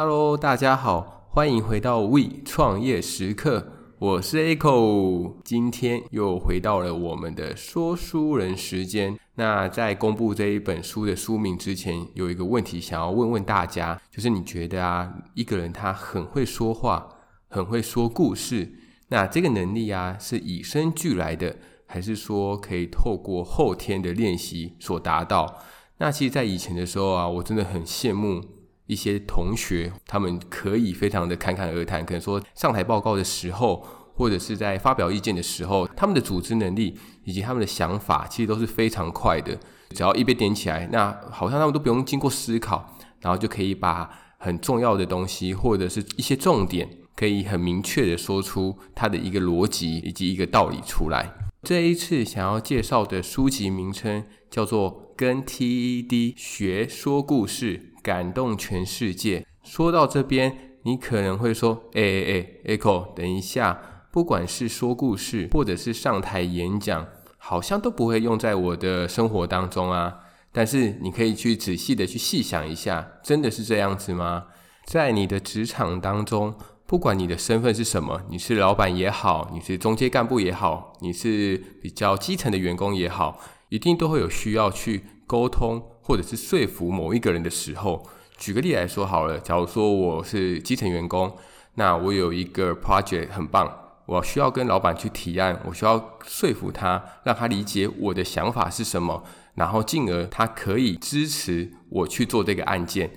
Hello，大家好，欢迎回到 We 创业时刻，我是 Echo，今天又回到了我们的说书人时间。那在公布这一本书的书名之前，有一个问题想要问问大家，就是你觉得啊，一个人他很会说话，很会说故事，那这个能力啊是与生俱来的，还是说可以透过后天的练习所达到？那其实，在以前的时候啊，我真的很羡慕一些同学，他们可以非常的侃侃而谈，可能说上台报告的时候，或者是在发表意见的时候，他们的组织能力以及他们的想法，其实都是非常快的。只要一被点起来，那好像他们都不用经过思考，然后就可以把很重要的东西，或者是一些重点，可以很明确的说出他的一个逻辑以及一个道理出来。这一次想要介绍的书籍名称叫做。跟 TED 学说故事，感动全世界。说到这边，你可能会说：“哎哎哎，Echo，等一下，不管是说故事，或者是上台演讲，好像都不会用在我的生活当中啊。”但是你可以去仔细的去细想一下，真的是这样子吗？在你的职场当中，不管你的身份是什么，你是老板也好，你是中阶干部也好，你是比较基层的员工也好。一定都会有需要去沟通或者是说服某一个人的时候。举个例来说好了，假如说我是基层员工，那我有一个 project 很棒，我需要跟老板去提案，我需要说服他，让他理解我的想法是什么，然后进而他可以支持我去做这个案件。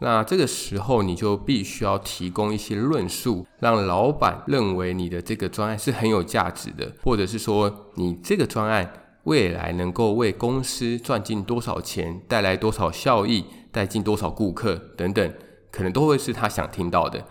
那这个时候你就必须要提供一些论述，让老板认为你的这个专案是很有价值的，或者是说你这个专案。未来能够为公司赚进多少钱，带来多少效益，带进多少顾客等等，可能都会是他想听到的。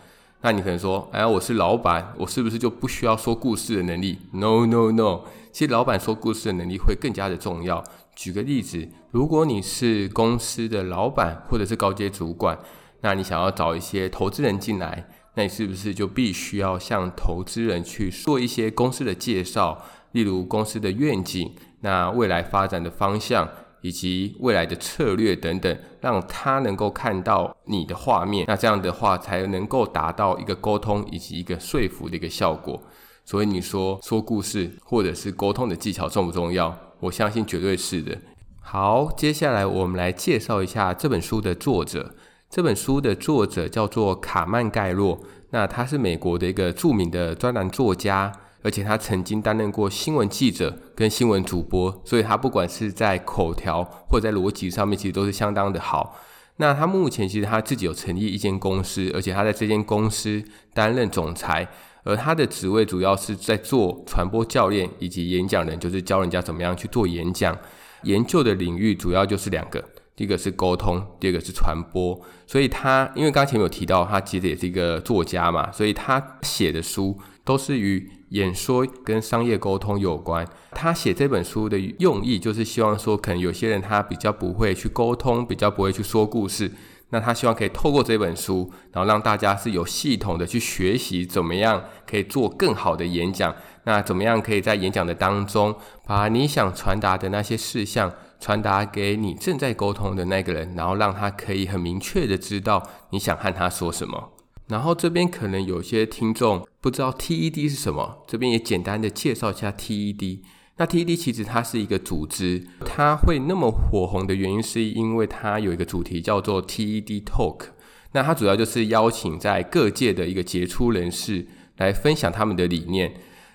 那你可能说，哎，我是老板，我是不是就不需要说故事的能力？No No No，其实老板说故事的能力会更加的重要。举个例子，如果你是公司的老板或者是高阶主管，那你想要找一些投资人进来，那你是不是就必须要向投资人去做一些公司的介绍，例如公司的愿景？那未来发展的方向以及未来的策略等等，让他能够看到你的画面，那这样的话才能够达到一个沟通以及一个说服的一个效果。所以你说说故事或者是沟通的技巧重不重要？我相信绝对是的。好，接下来我们来介绍一下这本书的作者。这本书的作者叫做卡曼盖洛，那他是美国的一个著名的专栏作家。而且他曾经担任过新闻记者跟新闻主播，所以他不管是在口条或者在逻辑上面，其实都是相当的好。那他目前其实他自己有成立一间公司，而且他在这间公司担任总裁，而他的职位主要是在做传播教练以及演讲人，就是教人家怎么样去做演讲。研究的领域主要就是两个，第一个是沟通，第二个是传播。所以他因为刚才前面有提到，他其实也是一个作家嘛，所以他写的书都是与演说跟商业沟通有关，他写这本书的用意就是希望说，可能有些人他比较不会去沟通，比较不会去说故事，那他希望可以透过这本书，然后让大家是有系统的去学习怎么样可以做更好的演讲，那怎么样可以在演讲的当中，把你想传达的那些事项传达给你正在沟通的那个人，然后让他可以很明确的知道你想和他说什么。然后这边可能有些听众不知道 TED 是什么，这边也简单的介绍一下 TED。那 TED 其实它是一个组织，它会那么火红的原因是因为它有一个主题叫做 TED Talk。那它主要就是邀请在各界的一个杰出人士来分享他们的理念。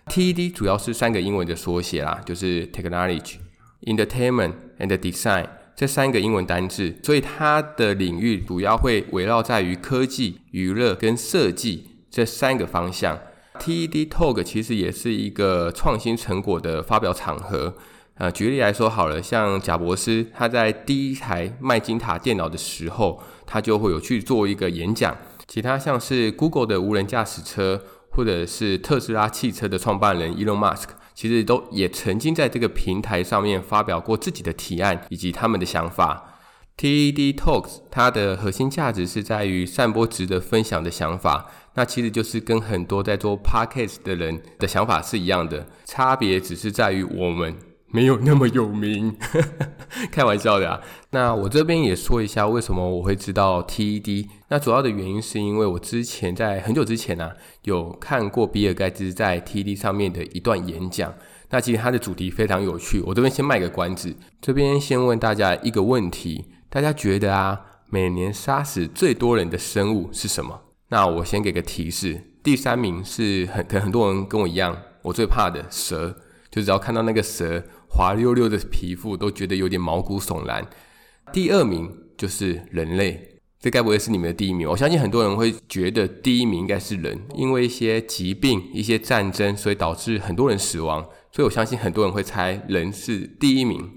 TED 主要是三个英文的缩写啦，就是 Technology、Entertainment and Design。这三个英文单字，所以它的领域主要会围绕在于科技、娱乐跟设计这三个方向。TED Talk 其实也是一个创新成果的发表场合。呃，举例来说好了，像贾伯斯他在第一台麦金塔电脑的时候，他就会有去做一个演讲。其他像是 Google 的无人驾驶车，或者是特斯拉汽车的创办人 Elon Musk。其实都也曾经在这个平台上面发表过自己的提案以及他们的想法。TED Talks 它的核心价值是在于散播值得分享的想法，那其实就是跟很多在做 Podcast 的人的想法是一样的，差别只是在于我们没有那么有名，开玩笑的啊。那我这边也说一下为什么我会知道 TED。那主要的原因是因为我之前在很久之前呢、有看过比尔盖茨在 TED 上面的一段演讲。那其实它的主题非常有趣。我这边先卖个关子，这边先问大家一个问题：大家觉得啊，每年杀死最多人的生物是什么？那我先给个提示，第三名是很可能很多人跟我一样，我最怕的蛇，就只要看到那个蛇。滑溜溜的皮肤都觉得有点毛骨悚然。第二名就是人类，这该不会是你们的第一名？我相信很多人会觉得第一名应该是人，因为一些疾病、一些战争，所以导致很多人死亡。所以我相信很多人会猜人是第一名。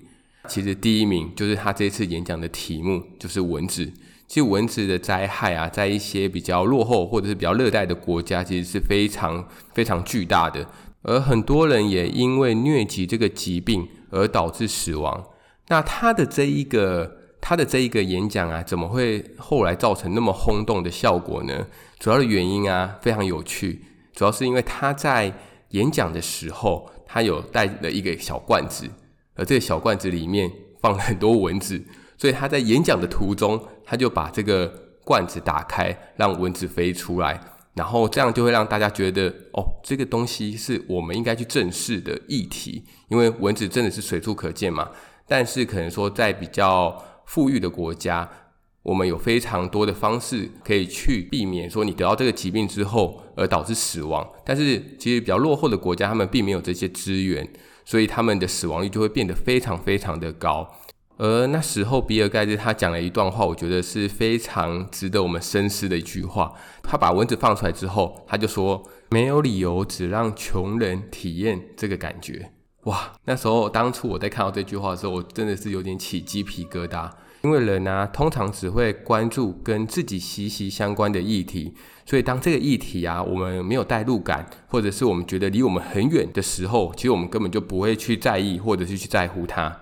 其实第一名就是他这次演讲的题目，就是蚊子。其实蚊子的灾害啊，在一些比较落后或者是比较热带的国家，其实是非常非常巨大的。而很多人也因为疟疾这个疾病而导致死亡。那他的这一个他的这一个演讲啊，怎么会后来造成那么轰动的效果呢？主要的原因啊，非常有趣，主要是因为他在演讲的时候，他有带了一个小罐子，而这个小罐子里面放了很多蚊子，所以他在演讲的途中，他就把这个罐子打开，让蚊子飞出来。然后这样就会让大家觉得，哦，这个东西是我们应该去正视的议题，因为蚊子真的是随处可见嘛。但是可能说在比较富裕的国家，我们有非常多的方式可以去避免说你得到这个疾病之后而导致死亡。但是其实比较落后的国家，他们并没有这些资源，所以他们的死亡率就会变得非常非常的高。而那时候，比尔盖茨他讲了一段话，我觉得是非常值得我们深思的一句话。他把蚊子放出来之后，他就说：“没有理由只让穷人体验这个感觉。”哇！那时候当初我在看到这句话的时候，我真的是有点起鸡皮疙瘩。因为人啊，通常只会关注跟自己息息相关的议题，所以当这个议题啊，我们没有代入感，或者是我们觉得离我们很远的时候，其实我们根本就不会去在意，或者是去在乎它。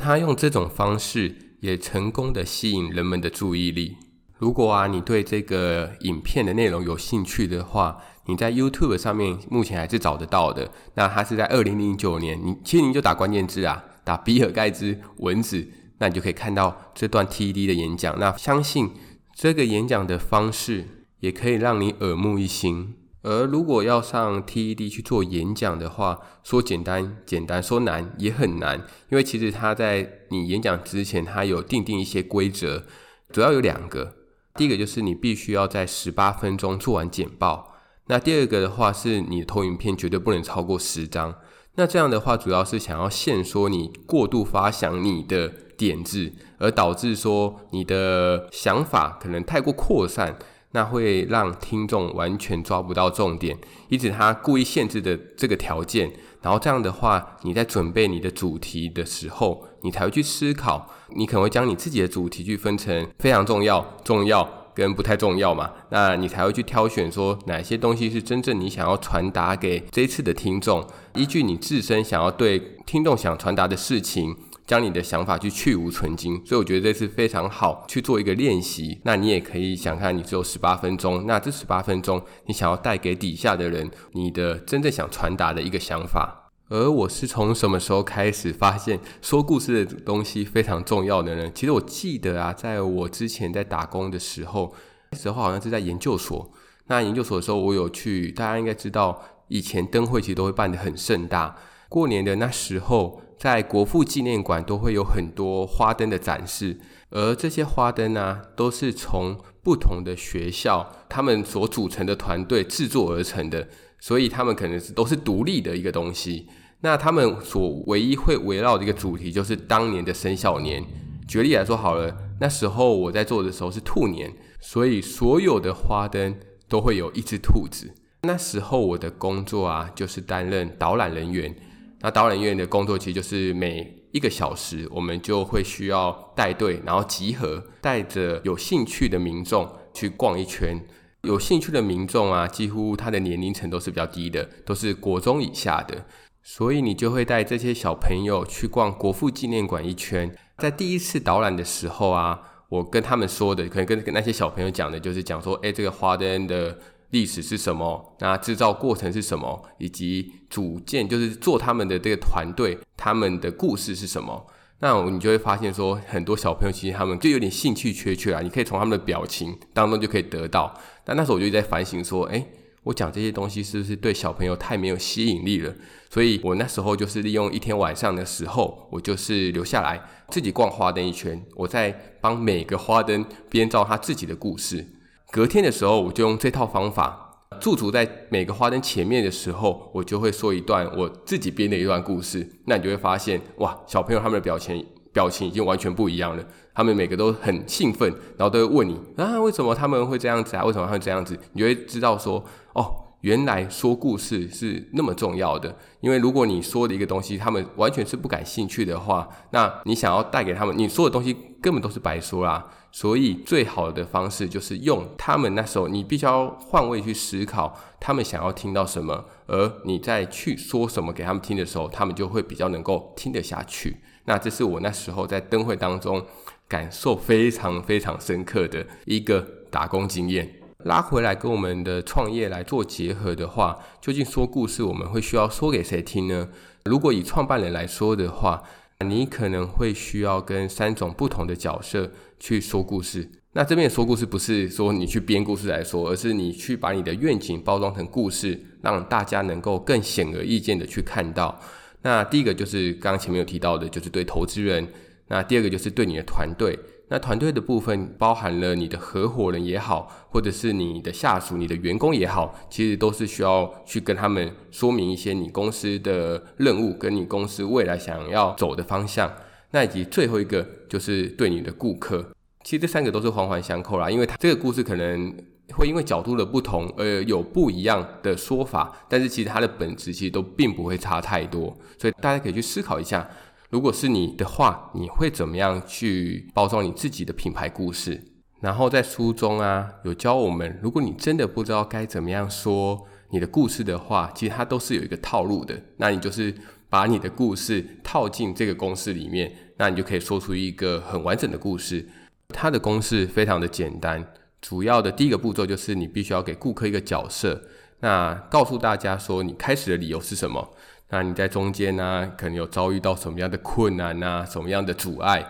他用这种方式也成功的吸引人们的注意力。如果啊，你对这个影片的内容有兴趣的话，你在 YouTube 上面目前还是找得到的。那他是在二零零九年，你其实你就打关键字啊，打比尔盖茨蚊子，那你就可以看到这段 TED 的演讲。那相信这个演讲的方式也可以让你耳目一新。而如果要上 TED 去做演讲的话，说简单简单，说难也很难，因为其实他在你演讲之前，他有订定一些规则，主要有两个。第一个就是你必须要在十八分钟做完简报，那第二个的话是你的投影片绝对不能超过十张。那这样的话，主要是想要限缩你过度发想你的点子，而导致说你的想法可能太过扩散。那会让听众完全抓不到重点，因此他故意限制的这个条件，然后这样的话，你在准备你的主题的时候，你才会去思考，你可能会将你自己的主题去分成非常重要、重要跟不太重要嘛，那你才会去挑选说哪些东西是真正你想要传达给这一次的听众，依据你自身想要对听众想传达的事情。将你的想法去去芜存菁，所以我觉得这是非常好去做一个练习。那你也可以想看，你只有十八分钟，那这十八分钟你想要带给底下的人，你的真正想传达的一个想法。而我是从什么时候开始发现说故事的东西非常重要的呢？其实我记得啊，在我之前在打工的时候，那时候好像是在研究所。那研究所的时候，我有去，大家应该知道，以前灯会其实都会办得很盛大。过年的那时候，在国父纪念馆都会有很多花灯的展示，而这些花灯呢、都是从不同的学校他们所组成的团队制作而成的，所以他们可能是都是独立的一个东西。那他们所唯一会围绕的一个主题就是当年的生肖年。举例来说好了，那时候我在做的时候是兔年，所以所有的花灯都会有一只兔子。那时候我的工作啊，就是担任导览人员。那导览员的工作其实就是每一个小时，我们就会需要带队，然后集合，带着有兴趣的民众去逛一圈。有兴趣的民众啊，几乎他的年龄层都是比较低的，都是国中以下的。所以你就会带这些小朋友去逛国父纪念馆一圈。在第一次导览的时候啊，我跟他们说的，可能跟那些小朋友讲的，就是讲说，哎，这个花灯的历史是什么，那制造过程是什么，以及组建就是做他们的这个团队，他们的故事是什么。那你就会发现说，很多小朋友其实他们就有点兴趣缺缺啊。你可以从他们的表情当中就可以得到。但那时候我就在反省说，诶，我讲这些东西是不是对小朋友太没有吸引力了？所以我那时候就是利用一天晚上的时候，我就是留下来自己逛花灯一圈，我在帮每个花灯编造他自己的故事。隔天的时候，我就用这套方法。驻足在每个花灯前面的时候，我就会说一段我自己编的一段故事。那你就会发现，哇，小朋友他们的表情表情已经完全不一样了。他们每个都很兴奋，然后都会问你啊，为什么他们会这样子啊？为什么会这样子？你就会知道说，哦，原来说故事是那么重要的。因为如果你说的一个东西，他们完全是不感兴趣的话，那你想要带给他们，你说的东西根本都是白说啦。所以，最好的方式就是用他们那时候，你必须要换位去思考，他们想要听到什么，而你再去说什么给他们听的时候，他们就会比较能够听得下去。那这是我那时候在灯会当中感受非常非常深刻的一个打工经验。拉回来跟我们的创业来做结合的话，究竟说故事我们会需要说给谁听呢？如果以创办人来说的话，你可能会需要跟三种不同的角色去说故事。那这边说故事不是说你去编故事来说，而是你去把你的愿景包装成故事，让大家能够更显而易见的去看到。那第一个就是刚刚前面有提到的，就是对投资人；那第二个就是对你的团队。那团队的部分包含了你的合伙人也好，或者是你的下属、你的员工也好，其实都是需要去跟他们说明一些你公司的任务，跟你公司未来想要走的方向。那以及最后一个就是对你的顾客，其实这三个都是环环相扣啦，因为它这个故事可能会因为角度的不同而有不一样的说法，但是其实它的本质其实都并不会差太多，所以大家可以去思考一下。如果是你的话，你会怎么样去包装你自己的品牌故事？然后在书中啊，有教我们，如果你真的不知道该怎么样说你的故事的话，其实它都是有一个套路的。那你就是把你的故事套进这个公式里面，那你就可以说出一个很完整的故事。它的公式非常的简单，主要的第一个步骤就是你必须要给顾客一个角色，那告诉大家说你开始的理由是什么。那你在中间呢、可能有遭遇到什么样的困难呐、啊，什么样的阻碍？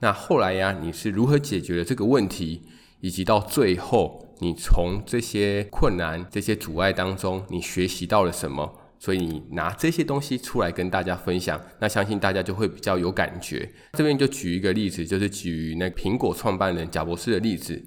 那后来呀、你是如何解决了这个问题？以及到最后，你从这些困难、这些阻碍当中，你学习到了什么？所以你拿这些东西出来跟大家分享，那相信大家就会比较有感觉。这边就举一个例子，就是举那苹果创办人贾博士的例子。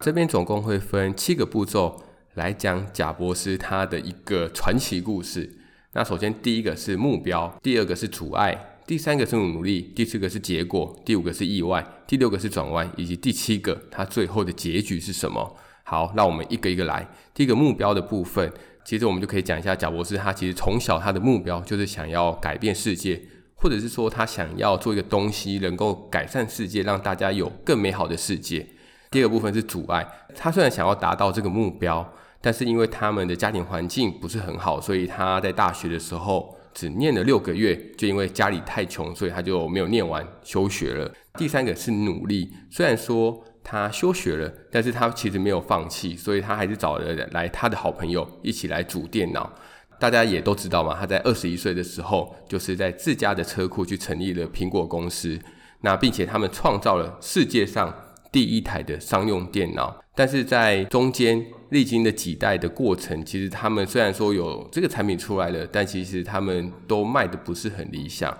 这边总共会分七个步骤来讲贾博士他的一个传奇故事。那首先，第一个是目标，第二个是阻碍，第三个是努力，第四个是结果，第五个是意外，第六个是转弯，以及第七个，它最后的结局是什么？好，那我们一个一个来。第一个目标的部分，其实我们就可以讲一下贾博士，他其实从小他的目标就是想要改变世界，或者是说他想要做一个东西能够改善世界，让大家有更美好的世界。第二个部分是阻碍，他虽然想要达到这个目标。但是因为他们的家庭环境不是很好，所以他在大学的时候只念了六个月，就因为家里太穷，所以他就没有念完，休学了。第三个是努力，虽然说他休学了，但是他其实没有放弃，所以他还是找了来他的好朋友一起来组电脑。大家也都知道嘛，他在二十一岁的时候，就是在自家的车库去成立了苹果公司，那并且他们创造了世界上第一台的商用电脑，但是在中间历经了几代的过程，其实他们虽然说有这个产品出来了，但其实他们都卖的不是很理想。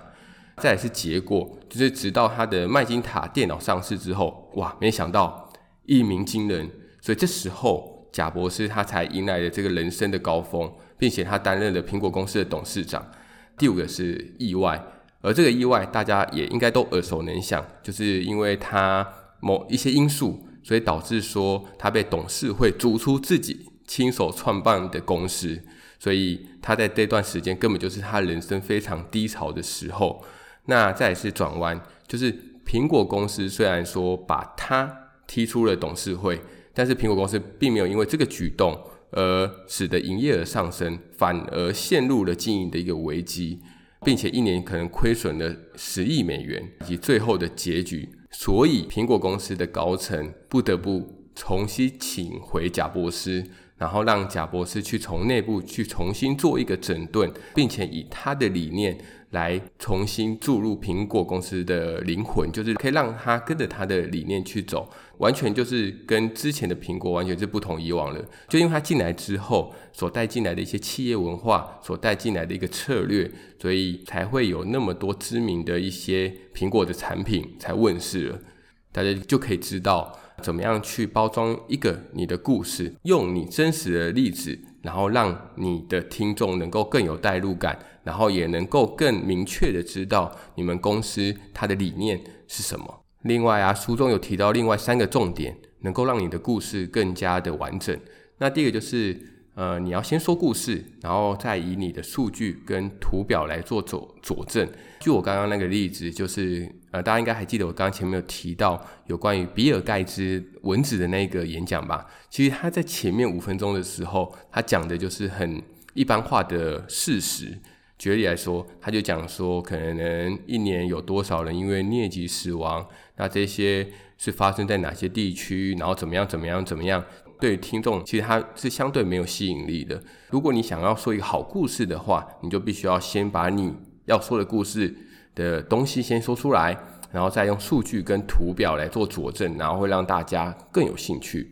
再来是结果，就是直到他的麦金塔电脑上市之后，哇，没想到一鸣惊人，所以这时候贾博士他才迎来了这个人生的高峰，并且他担任了苹果公司的董事长。第五个是意外，而这个意外大家也应该都耳熟能详，就是因为他。某一些因素，所以导致说他被董事会逐出自己亲手创办的公司，所以他在这段时间根本就是他人生非常低潮的时候。那再来是转弯，就是苹果公司虽然说把他踢出了董事会，但是苹果公司并没有因为这个举动而使得营业额上升，反而陷入了经营的一个危机，并且一年可能亏损了十亿美元，以及最后的结局。所以，苹果公司的高层不得不重新请回贾伯斯，然后让贾伯斯去从内部去重新做一个整顿，并且以他的理念来重新注入苹果公司的灵魂，就是可以让他跟着他的理念去走，完全就是跟之前的苹果完全是不同以往了。就因为他进来之后所带进来的一些企业文化，所带进来的一个策略，所以才会有那么多知名的一些苹果的产品才问世了。大家就可以知道。怎么样去包装一个你的故事，用你真实的例子，然后让你的听众能够更有代入感，然后也能够更明确的知道你们公司它的理念是什么。另外啊，书中有提到另外三个重点，能够让你的故事更加的完整。那第一个就是。呃，你要先说故事，然后再以你的数据跟图表来做佐佐证。就我刚刚那个例子，就是呃，大家应该还记得我刚刚前面有提到有关于比尔盖茨蚊子的那个演讲吧？其实他在前面五分钟的时候，他讲的就是很一般化的事实。举例来说，他就讲说，可能一年有多少人因为疟疾死亡，那这些是发生在哪些地区，然后怎么样，怎么样，怎么样。对听众其实它是相对没有吸引力的。如果你想要说一个好故事的话，你就必须要先把你要说的故事的东西先说出来，然后再用数据跟图表来做佐证，然后会让大家更有兴趣。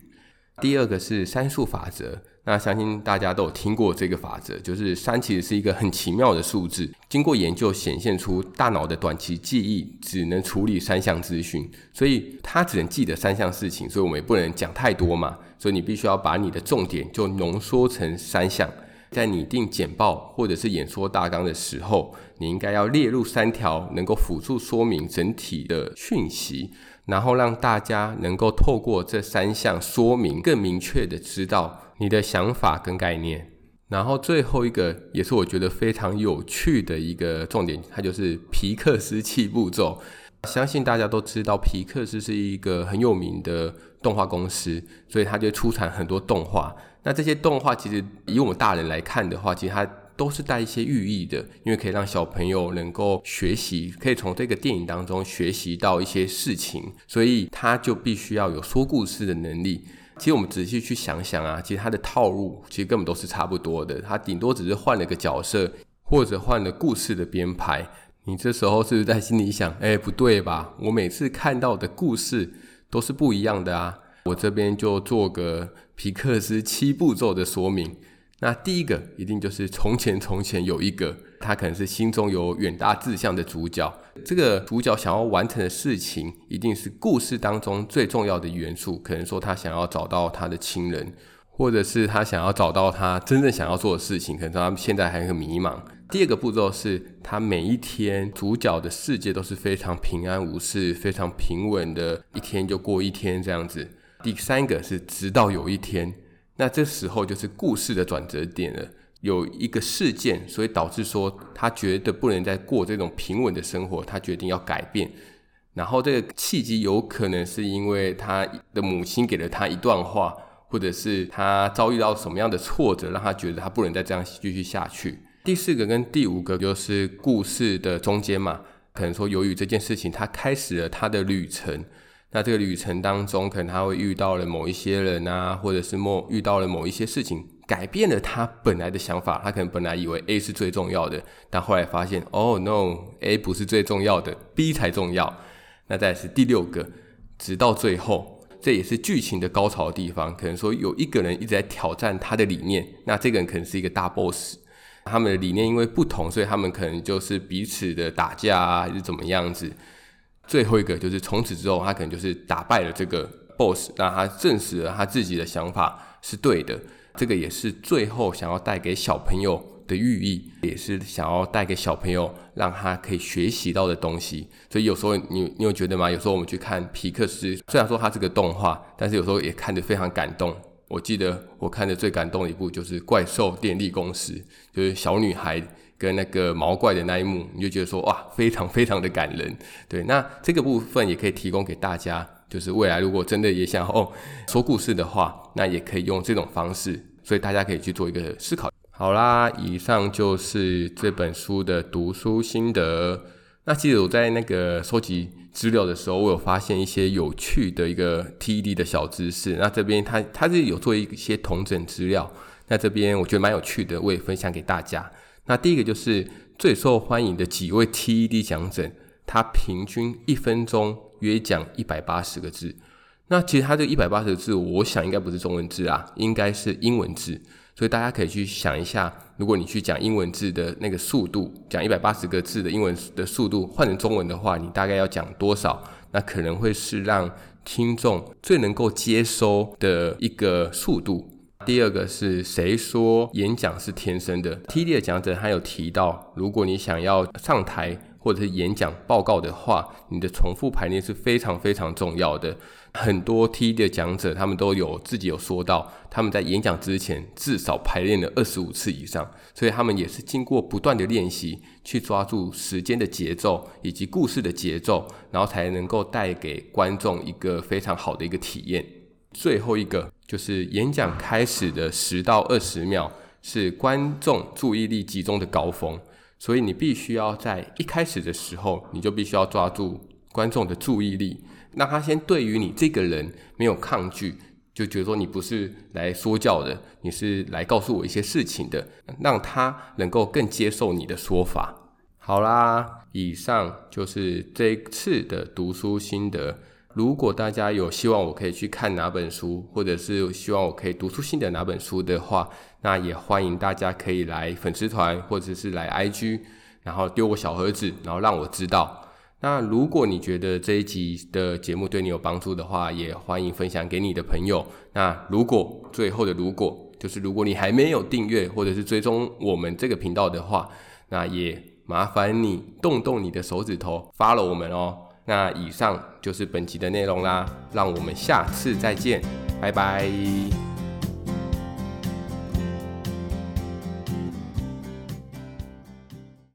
第二个是三数法则。那相信大家都有听过这个法则，就是三其实是一个很奇妙的数字。经过研究显现出，大脑的短期记忆只能处理三项资讯，所以它只能记得三项事情，所以我们也不能讲太多嘛。所以你必须要把你的重点就浓缩成三项。在拟定简报或者是演说大纲的时候，你应该要列入三条能够辅助说明整体的讯息。然后让大家能够透过这三项说明，更明确的知道你的想法跟概念。然后最后一个也是我觉得非常有趣的一个重点，它就是皮克斯七步骤。相信大家都知道，皮克斯是一个很有名的动画公司，所以它就出产很多动画。那这些动画其实以我们大人来看的话，其实它都是带一些寓意的，因为可以让小朋友能够学习，可以从这个电影当中学习到一些事情，所以他就必须要有说故事的能力。其实我们仔细去想想啊，其实他的套路其实根本都是差不多的，他顶多只是换了个角色，或者换了故事的编排。你这时候是不是在心里想，哎，不对吧？我每次看到的故事都是不一样的啊！我这边就做个皮克斯七步骤的说明。那第一个一定就是从前从前有一个，他可能是心中有远大志向的主角。这个主角想要完成的事情，一定是故事当中最重要的元素。可能说他想要找到他的亲人，或者是他想要找到他真正想要做的事情。可能他现在还很迷茫。第二个步骤是他每一天主角的世界都是非常平安无事、非常平稳的，一天就过一天这样子。第三个是直到有一天。那这时候就是故事的转折点了，有一个事件，所以导致说他觉得不能再过这种平稳的生活，他决定要改变。然后这个契机有可能是因为他的母亲给了他一段话，或者是他遭遇到什么样的挫折，让他觉得他不能再这样继续下去。第四个跟第五个就是故事的中间嘛，可能说由于这件事情，他开始了他的旅程。那这个旅程当中，可能他会遇到了某一些人啊，或者是某遇到了某一些事情，改变了他本来的想法。他可能本来以为 A 是最重要的，但后来发现，哦，no，A 不是最重要的，B 才重要。那再是第六个，直到最后，这也是剧情的高潮地方。可能说有一个人一直在挑战他的理念，那这个人可能是一个大 boss。他们的理念因为不同，所以他们可能就是彼此的打架啊，还是怎么样子。最后一个就是从此之后，他可能就是打败了这个 boss，让他证实了他自己的想法是对的。这个也是最后想要带给小朋友的寓意，也是想要带给小朋友让他可以学习到的东西。所以有时候你你有觉得吗？有时候我们去看皮克斯，虽然说它是个动画，但是有时候也看得非常感动。我记得我看的最感动的一部就是《怪兽电力公司》，就是小女孩。跟那个毛怪的那一幕，你就觉得说哇，非常非常的感人。对，那这个部分也可以提供给大家，就是未来如果真的也想哦说故事的话，那也可以用这种方式，所以大家可以去做一个思考。好啦，以上就是这本书的读书心得。那其实我在那个收集资料的时候，我有发现一些有趣的一个 TED 的小知识。那这边它它是有做一些同整资料，那这边我觉得蛮有趣的，我也分享给大家。那第一个就是最受欢迎的几位 TED 讲者，他平均一分钟约讲一百八十个字。那其实他这一百八十个字，我想应该不是中文字啊，应该是英文字。所以大家可以去想一下，如果你去讲英文字的那个速度，讲一百八十个字的英文的速度，换成中文的话，你大概要讲多少？那可能会是让听众最能够接收的一个速度。第二个是谁说演讲是天生的？T.D. 的讲者他有提到，如果你想要上台或者是演讲报告的话，你的重复排练是非常非常重要的。很多 T 的讲者，他们都有自己有说到，他们在演讲之前至少排练了二十五次以上，所以他们也是经过不断的练习，去抓住时间的节奏以及故事的节奏，然后才能够带给观众一个非常好的一个体验。最后一个就是演讲开始的十到二十秒是观众注意力集中的高峰，所以你必须要在一开始的时候，你就必须要抓住观众的注意力。让他先对于你这个人没有抗拒，就觉得说你不是来说教的，你是来告诉我一些事情的，让他能够更接受你的说法。好啦，以上就是这一次的读书心得。如果大家有希望我可以去看哪本书，或者是希望我可以读出新的哪本书的话，那也欢迎大家可以来粉丝团或者是来 IG，然后丢我小盒子，然后让我知道。那如果你觉得这一集的节目对你有帮助的话，也欢迎分享给你的朋友。那如果最后的如果就是如果你还没有订阅或者是追踪我们这个频道的话，那也麻烦你动动你的手指头发了我们哦。那以上就是本集的内容啦，让我们下次再见，拜拜。